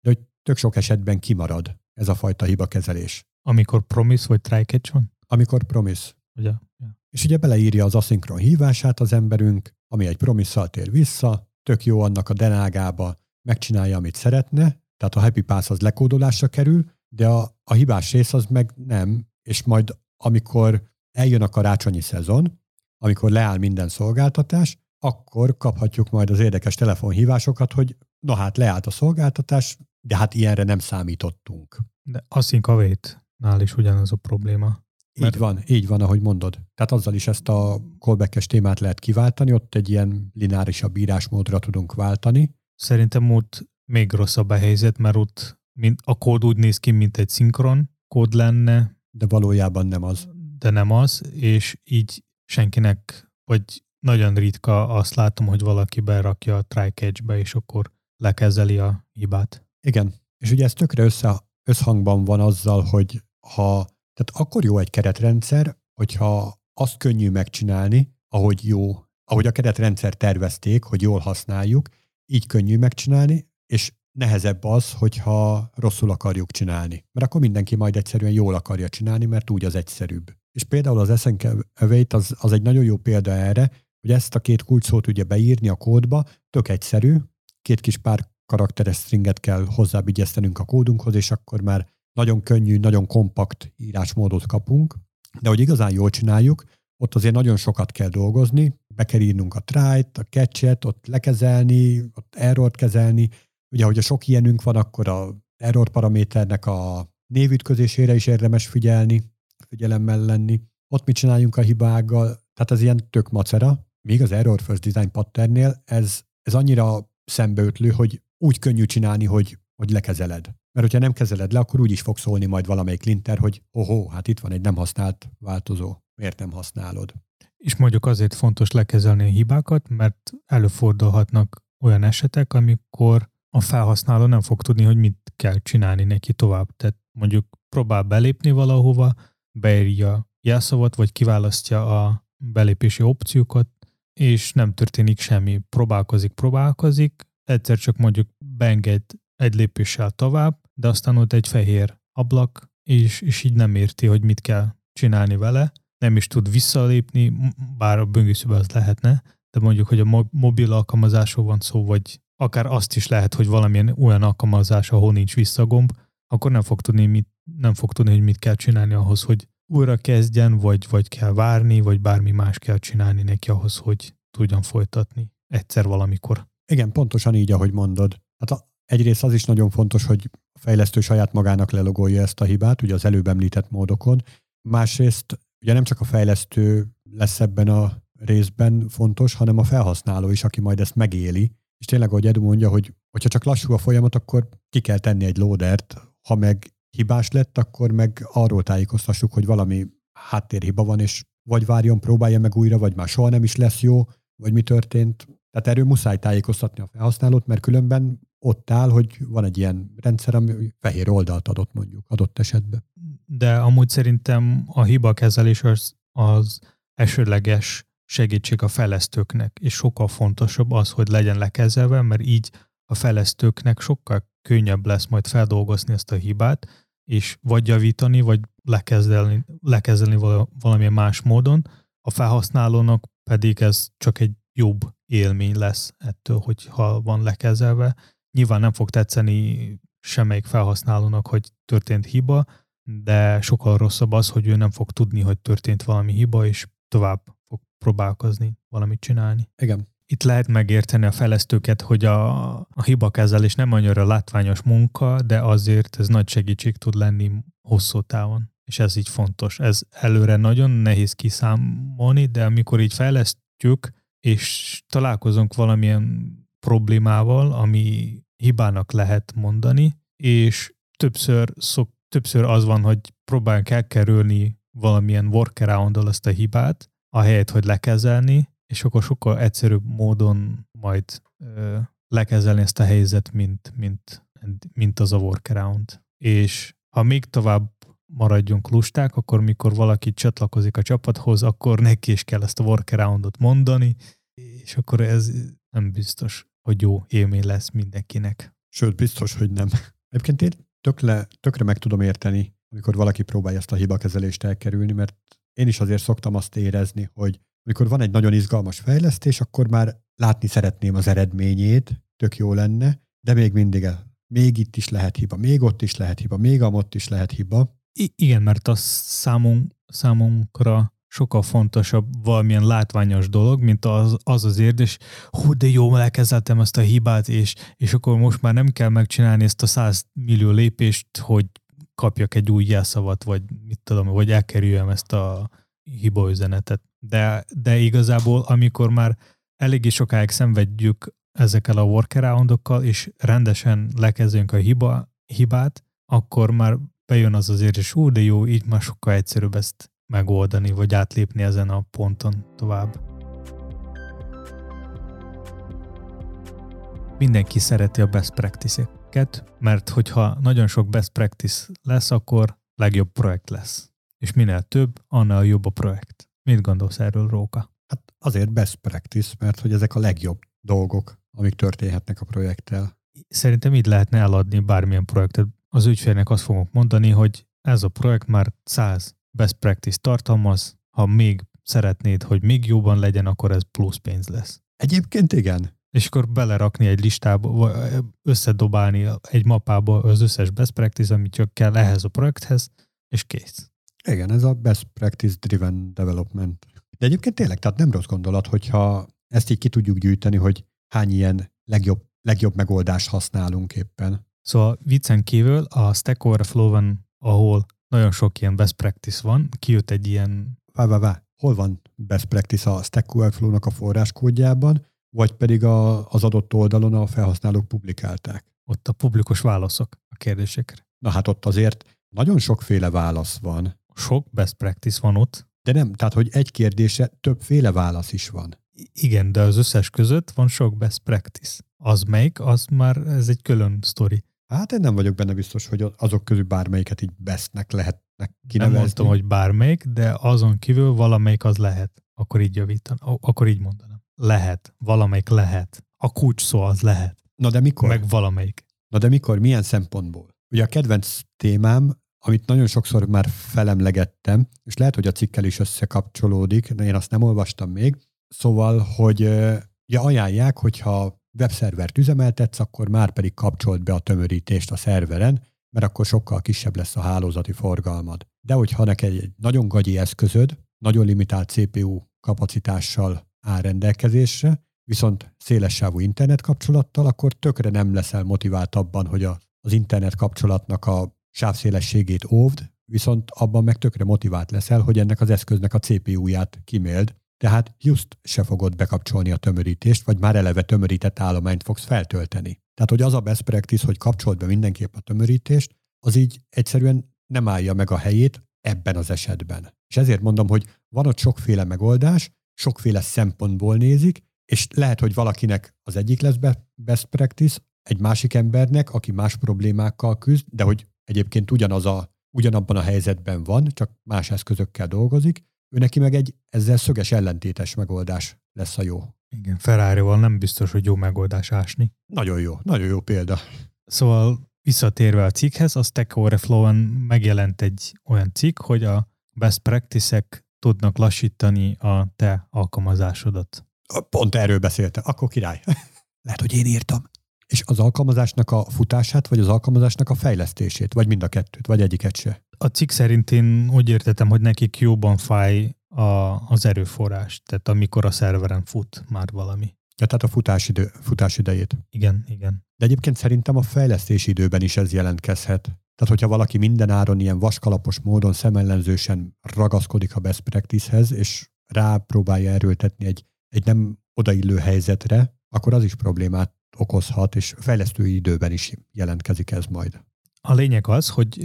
de hogy tök sok esetben kimarad ez a fajta hibakezelés. Amikor promise vagy try catch van? Amikor promise. Ugye? Ja. És ugye beleírja az aszinkron hívását az emberünk, ami egy promisszal tér vissza, tök jó annak a denágába, megcsinálja, amit szeretne, tehát a happy pass az lekódolásra kerül, de a, a hibás rész az meg nem, és majd amikor eljön a karácsonyi szezon, amikor leáll minden szolgáltatás, akkor kaphatjuk majd az érdekes telefonhívásokat, hogy na hát leállt a szolgáltatás, de hát ilyenre nem számítottunk. De async await nál is ugyanaz a probléma. Mert... Így van, így van, ahogy mondod. Tehát azzal is ezt a callback témát lehet kiváltani, ott egy ilyen lineárisabb írásmódra tudunk váltani. Szerintem ott még rosszabb a helyzet, mert ott mint a kód úgy néz ki, mint egy szinkron kód lenne. De valójában nem az. De nem az, és így senkinek, vagy nagyon ritka azt látom, hogy valaki berakja a try catch-be, és akkor lekezeli a hibát. Igen, és ugye ez tökre össze, összhangban van azzal, hogy ha tehát akkor jó egy keretrendszer, hogyha azt könnyű megcsinálni, ahogy jó, ahogy a keretrendszer tervezték, hogy jól használjuk, így könnyű megcsinálni, és nehezebb az, hogyha rosszul akarjuk csinálni. Mert akkor mindenki majd egyszerűen jól akarja csinálni, mert úgy az egyszerűbb. És például az Async Await az, az egy nagyon jó példa erre, hogy ezt a két kulcsszót ugye beírni a kódba, tök egyszerű, két kis pár karakteres stringet kell hozzábigyeztenünk a kódunkhoz, és akkor már nagyon könnyű, nagyon kompakt írásmódot kapunk, de hogy igazán jól csináljuk, ott azért nagyon sokat kell dolgozni, be kell írnunk a try-t, a catch ott lekezelni, ott errort kezelni. Ugye, hogy a sok ilyenünk van, akkor a error paraméternek a névütközésére is érdemes figyelni, figyelemmel lenni. Ott mit csináljunk a hibággal, tehát ez ilyen tök macera. Még az Error First Design patternnél ez, ez annyira szembeötlő, hogy úgy könnyű csinálni, hogy, hogy lekezeled. Mert hogyha nem kezeled le, akkor úgy is fog szólni majd valamelyik linter, hogy ohó, hát itt van egy nem használt változó, miért nem használod? És mondjuk azért fontos lekezelni a hibákat, mert előfordulhatnak olyan esetek, amikor a felhasználó nem fog tudni, hogy mit kell csinálni neki tovább. Tehát mondjuk próbál belépni valahova, beírja jelszavat, vagy kiválasztja a belépési opciókat, és nem történik semmi. Próbálkozik, próbálkozik, egyszer csak mondjuk beenged egy lépéssel tovább, de aztán ott egy fehér ablak, és, és így nem érti, hogy mit kell csinálni vele, nem is tud visszalépni, bár a böngészőben az lehetne, de mondjuk, hogy a mobil alkalmazásról van szó, vagy akár azt is lehet, hogy valamilyen olyan alkalmazás, ahol nincs visszagomb, akkor nem fog tudni, mit, nem fog tudni, hogy mit kell csinálni ahhoz, hogy újra kezdjen, vagy, vagy kell várni, vagy bármi más kell csinálni neki ahhoz, hogy tudjon folytatni egyszer valamikor. Igen, pontosan így, ahogy mondod. Hát a, egyrészt az is nagyon fontos, hogy fejlesztő saját magának lelogolja ezt a hibát, ugye az előbb említett módokon. Másrészt ugye nem csak a fejlesztő lesz ebben a részben fontos, hanem a felhasználó is, aki majd ezt megéli. És tényleg, ahogy Edu mondja, hogy hogyha csak lassú a folyamat, akkor ki kell tenni egy loadert, ha meg hibás lett, akkor meg arról tájékoztassuk, hogy valami háttérhiba van, és vagy várjon, próbálja meg újra, vagy már soha nem is lesz jó, vagy mi történt. Tehát erről muszáj tájékoztatni a felhasználót, mert különben ott áll, hogy van egy ilyen rendszer, ami fehér oldalt adott mondjuk adott esetben. De amúgy szerintem a hiba kezelés az, az esőleges segítség a fejlesztőknek, és sokkal fontosabb az, hogy legyen lekezelve, mert így a fejlesztőknek sokkal könnyebb lesz majd feldolgozni ezt a hibát, és vagy javítani, vagy lekezelni, lekezelni valamilyen más módon. A felhasználónak pedig ez csak egy jobb élmény lesz ettől, hogy ha van lekezelve, Nyilván nem fog tetszeni semmelyik felhasználónak, hogy történt hiba, de sokkal rosszabb az, hogy ő nem fog tudni, hogy történt valami hiba, és tovább fog próbálkozni valamit csinálni. Igen. Itt lehet megérteni a fejlesztőket, hogy a, a hibakezelés nem annyira látványos munka, de azért ez nagy segítség tud lenni hosszú távon. És ez így fontos. Ez előre nagyon nehéz kiszámolni, de amikor így fejlesztjük, és találkozunk valamilyen problémával, ami hibának lehet mondani, és többször, szok, többször az van, hogy próbálják elkerülni valamilyen workaround azt a hibát, ahelyett, hogy lekezelni, és akkor sokkal egyszerűbb módon majd ö, lekezelni ezt a helyzet, mint, mint, mint az a workaround. És ha még tovább maradjunk lusták, akkor mikor valaki csatlakozik a csapathoz, akkor neki is kell ezt a workaroundot mondani, és akkor ez nem biztos hogy jó élmény lesz mindenkinek. Sőt, biztos, hogy nem. Egyébként én tökre, tökre meg tudom érteni, amikor valaki próbálja ezt a hibakezelést elkerülni, mert én is azért szoktam azt érezni, hogy amikor van egy nagyon izgalmas fejlesztés, akkor már látni szeretném az eredményét, tök jó lenne, de még mindig, még itt is lehet hiba, még ott is lehet hiba, még amott is lehet hiba. I- igen, mert az számunk, számunkra sokkal fontosabb valamilyen látványos dolog, mint az az, az érdés, hú, de jó, elkezeltem ezt a hibát, és, és akkor most már nem kell megcsinálni ezt a 100 millió lépést, hogy kapjak egy új jelszavat, vagy mit tudom, vagy elkerüljem ezt a hiba üzenetet. De, de igazából, amikor már eléggé sokáig szenvedjük ezekkel a workaroundokkal, és rendesen lekezdünk a hiba, hibát, akkor már bejön az az érzés, ú, de jó, így már sokkal egyszerűbb ezt megoldani, vagy átlépni ezen a ponton tovább. Mindenki szereti a best practice-eket, mert hogyha nagyon sok best practice lesz, akkor legjobb projekt lesz. És minél több, annál jobb a projekt. Mit gondolsz erről, Róka? Hát azért best practice, mert hogy ezek a legjobb dolgok, amik történhetnek a projekttel. Szerintem így lehetne eladni bármilyen projektet. Az ügyfélnek azt fogok mondani, hogy ez a projekt már 100 best practice tartalmaz, ha még szeretnéd, hogy még jobban legyen, akkor ez plusz pénz lesz. Egyébként igen. És akkor belerakni egy listába, vagy összedobálni egy mapába az összes best practice, amit csak kell ehhez a projekthez, és kész. Igen, ez a best practice driven development. De egyébként tényleg, tehát nem rossz gondolat, hogyha ezt így ki tudjuk gyűjteni, hogy hány ilyen legjobb, legjobb megoldást használunk éppen. Szóval viccen kívül a Stack Overflow-on, ahol nagyon sok ilyen best practice van, kijött egy ilyen... Vá, vá, vá. Hol van best practice a Stack Overflow-nak a forráskódjában, vagy pedig a, az adott oldalon a felhasználók publikálták? Ott a publikus válaszok a kérdésekre. Na hát ott azért nagyon sokféle válasz van. Sok best practice van ott. De nem, tehát hogy egy kérdése többféle válasz is van. Igen, de az összes között van sok best practice. Az melyik, az már ez egy külön sztori. Hát én nem vagyok benne biztos, hogy azok közül bármelyiket így bestnek lehetnek kinevezni. Nem mondtam, hogy bármelyik, de azon kívül valamelyik az lehet. Akkor így javítan, akkor így mondanám. Lehet, valamelyik lehet. A kulcs szó az lehet. Na de mikor? Meg valamelyik. Na de mikor, milyen szempontból? Ugye a kedvenc témám, amit nagyon sokszor már felemlegettem, és lehet, hogy a cikkel is összekapcsolódik, de én azt nem olvastam még. Szóval, hogy ja, ajánlják, hogyha webszervert üzemeltetsz, akkor már pedig kapcsolt be a tömörítést a szerveren, mert akkor sokkal kisebb lesz a hálózati forgalmad. De hogyha neked egy nagyon gagyi eszközöd, nagyon limitált CPU kapacitással áll rendelkezésre, viszont szélessávú internet kapcsolattal, akkor tökre nem leszel motivált abban, hogy a, az internet kapcsolatnak a sávszélességét óvd, viszont abban meg tökre motivált leszel, hogy ennek az eszköznek a CPU-ját kiméld, tehát just se fogod bekapcsolni a tömörítést, vagy már eleve tömörített állományt fogsz feltölteni. Tehát, hogy az a best practice, hogy kapcsolt be mindenképp a tömörítést, az így egyszerűen nem állja meg a helyét ebben az esetben. És ezért mondom, hogy van ott sokféle megoldás, sokféle szempontból nézik, és lehet, hogy valakinek az egyik lesz best practice, egy másik embernek, aki más problémákkal küzd, de hogy egyébként ugyanaz a, ugyanabban a helyzetben van, csak más eszközökkel dolgozik, ő neki meg egy ezzel szöges ellentétes megoldás lesz a jó. Igen, ferrari nem biztos, hogy jó megoldás ásni. Nagyon jó, nagyon jó példa. Szóval visszatérve a cikkhez, a Stack Overflow-on megjelent egy olyan cikk, hogy a best practice-ek tudnak lassítani a te alkalmazásodat. Pont erről beszéltem, akkor király. Lehet, hogy én írtam. És az alkalmazásnak a futását, vagy az alkalmazásnak a fejlesztését, vagy mind a kettőt, vagy egyiket se? A cikk szerint én úgy értetem, hogy nekik jobban fáj a, az erőforrás, tehát amikor a szerveren fut már valami. Ja, tehát a futásidő, futásidejét. Igen, igen. De egyébként szerintem a fejlesztési időben is ez jelentkezhet. Tehát, hogyha valaki minden áron ilyen vaskalapos módon szemellenzősen ragaszkodik a best practice-hez, és rápróbálja erőltetni egy, egy nem odaillő helyzetre, akkor az is problémát okozhat, és fejlesztői időben is jelentkezik ez majd. A lényeg az, hogy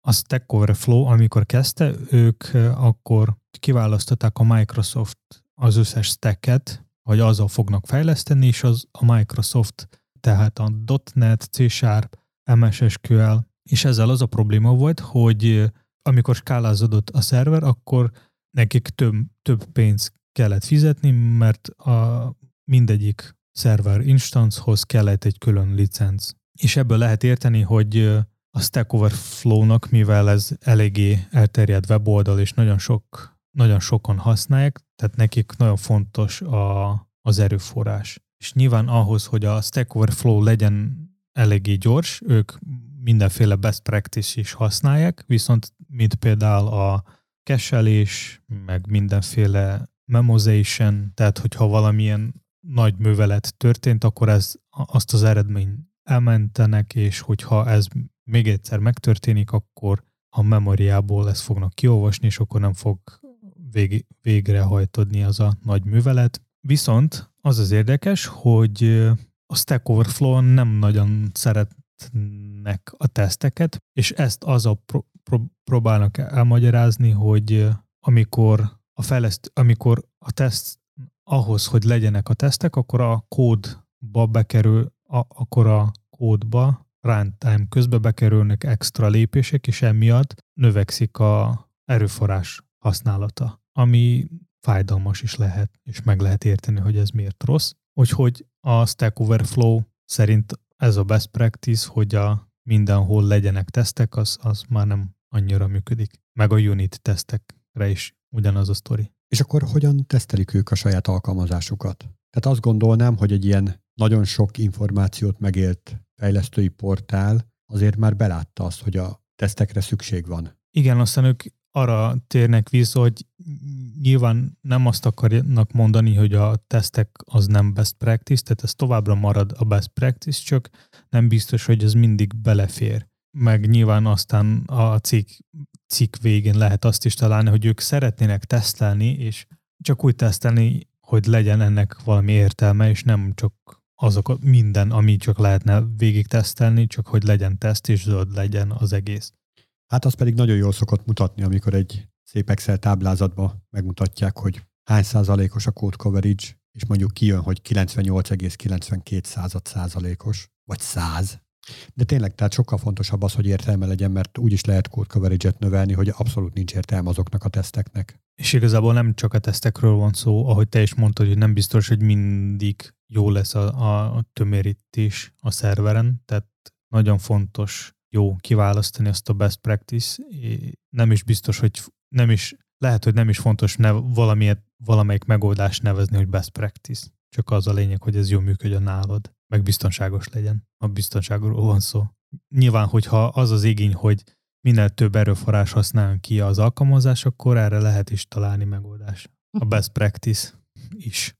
a Stack Overflow, amikor kezdte, ők akkor kiválasztották a Microsoft az összes stacket, hogy azzal fognak fejleszteni, és az a Microsoft, tehát a .NET, C Sharp, MS SQL, és ezzel az a probléma volt, hogy amikor skálázódott a szerver, akkor nekik több, több pénzt kellett fizetni, mert a mindegyik server instancehoz kellett egy külön licenc. És ebből lehet érteni, hogy a Stack Overflow-nak, mivel ez eléggé elterjedt weboldal, és nagyon, sok, nagyon sokan használják, tehát nekik nagyon fontos a, az erőforrás. És nyilván ahhoz, hogy a Stack Overflow legyen eléggé gyors, ők mindenféle best practice is használják, viszont mint például a keselés, meg mindenféle memozation, tehát hogyha valamilyen nagy művelet történt, akkor ez, azt az eredmény elmentenek, és hogyha ez még egyszer megtörténik, akkor a memóriából ezt fognak kiolvasni, és akkor nem fog vég, végrehajtodni az a nagy művelet. Viszont az az érdekes, hogy a Stack Overflow-on nem nagyon szeretnek a teszteket, és ezt az a pro, pro, próbálnak elmagyarázni, hogy amikor a fejleszt, amikor a teszt ahhoz, hogy legyenek a tesztek, akkor a kódba bekerül, a, akkor a kódba runtime közben bekerülnek extra lépések, és emiatt növekszik a erőforrás használata, ami fájdalmas is lehet, és meg lehet érteni, hogy ez miért rossz. Úgyhogy a Stack Overflow szerint ez a best practice, hogy a mindenhol legyenek tesztek, az, az már nem annyira működik. Meg a unit tesztekre is ugyanaz a sztori. És akkor hogyan tesztelik ők a saját alkalmazásukat? Tehát azt gondolnám, hogy egy ilyen nagyon sok információt megélt fejlesztői portál azért már belátta azt, hogy a tesztekre szükség van. Igen, aztán ők arra térnek vissza, hogy nyilván nem azt akarnak mondani, hogy a tesztek az nem best practice, tehát ez továbbra marad a best practice, csak nem biztos, hogy ez mindig belefér. Meg nyilván aztán a cikk, cikk végén lehet azt is találni, hogy ők szeretnének tesztelni, és csak úgy tesztelni, hogy legyen ennek valami értelme, és nem csak azok minden, ami csak lehetne végig tesztelni, csak hogy legyen teszt és zöld legyen az egész. Hát az pedig nagyon jól szokott mutatni, amikor egy szép Excel táblázatba megmutatják, hogy hány százalékos a code coverage, és mondjuk kijön, hogy 98,92 század százalékos, vagy 100. De tényleg, tehát sokkal fontosabb az, hogy értelme legyen, mert úgy is lehet code coverage-et növelni, hogy abszolút nincs értelme azoknak a teszteknek. És igazából nem csak a tesztekről van szó, ahogy te is mondtad, hogy nem biztos, hogy mindig jó lesz a, a tömérítés a szerveren, tehát nagyon fontos jó kiválasztani azt a best practice. Nem is biztos, hogy nem is, lehet, hogy nem is fontos nev, valamiért, valamelyik megoldást nevezni, hogy best practice. Csak az a lényeg, hogy ez jól működjön nálad, meg biztonságos legyen. A biztonságról van szó. Nyilván, hogyha az az igény, hogy minél több erőforrás használjon ki az alkalmazás, akkor erre lehet is találni megoldást. A best practice is.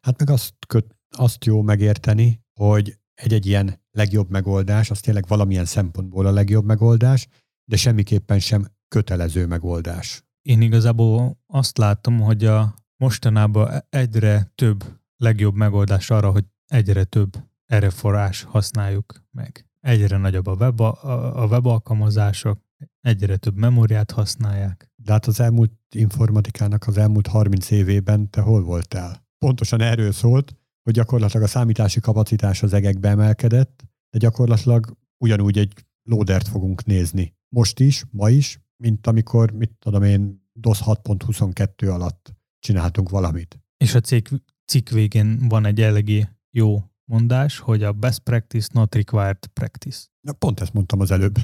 Hát meg azt, köt, azt jó megérteni, hogy egy-egy ilyen legjobb megoldás, az tényleg valamilyen szempontból a legjobb megoldás, de semmiképpen sem kötelező megoldás. Én igazából azt látom, hogy a mostanában egyre több legjobb megoldás arra, hogy egyre több erőforrás használjuk meg. Egyre nagyobb a, web, a web alkalmazások, egyre több memóriát használják. De hát az elmúlt informatikának az elmúlt 30 évében te hol voltál? Pontosan erről szólt, hogy gyakorlatilag a számítási kapacitás az egekbe emelkedett, de gyakorlatilag ugyanúgy egy loadert fogunk nézni. Most is, ma is, mint amikor, mit tudom én, DOS 6.22 alatt csináltunk valamit. És a cikk, cikk végén van egy eléggé jó mondás, hogy a best practice not required practice. Na, pont ezt mondtam az előbb.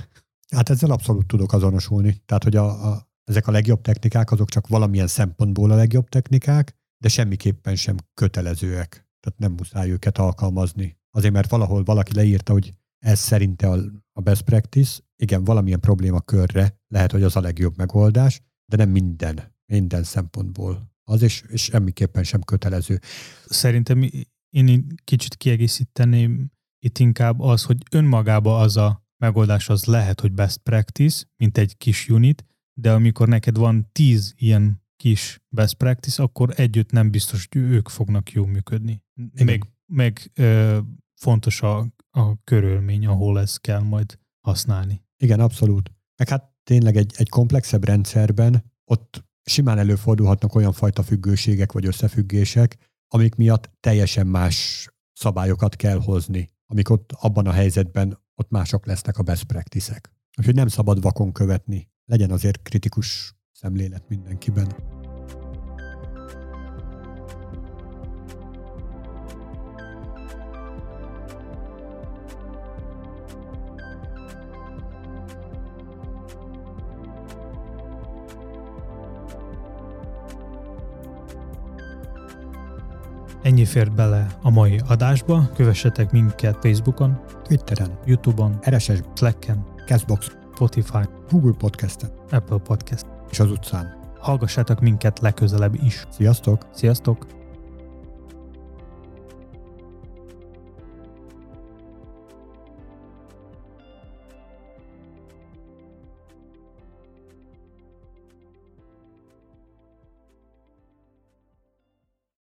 Hát ezzel abszolút tudok azonosulni. Tehát, hogy a, a, ezek a legjobb technikák, azok csak valamilyen szempontból a legjobb technikák, de semmiképpen sem kötelezőek. Tehát nem muszáj őket alkalmazni. Azért, mert valahol valaki leírta, hogy ez szerinte a best practice, igen, valamilyen problémakörre lehet, hogy az a legjobb megoldás, de nem minden, minden szempontból. Az is, és semmiképpen sem kötelező. Szerintem én kicsit kiegészíteném itt inkább az, hogy önmagába az a megoldás az lehet, hogy best practice, mint egy kis unit, de amikor neked van tíz ilyen kis best practice, akkor együtt nem biztos, hogy ők fognak jól működni. Igen. Még, meg ö, fontos a, a körülmény, ahol ezt kell majd használni. Igen, abszolút. Meg hát tényleg egy, egy komplexebb rendszerben ott simán előfordulhatnak olyan fajta függőségek vagy összefüggések, amik miatt teljesen más szabályokat kell hozni, amik ott abban a helyzetben ott mások lesznek a best practice-ek. Úgyhogy nem szabad vakon követni. Legyen azért kritikus szemlélet mindenkiben. Ennyi fért bele a mai adásba. Kövessetek minket Facebookon, Twitteren, Youtube-on, RSS, Slacken, Castbox, Spotify, Google podcast Apple Podcast és az utcán. Hallgassátok minket legközelebb is. Sziasztok! Sziasztok!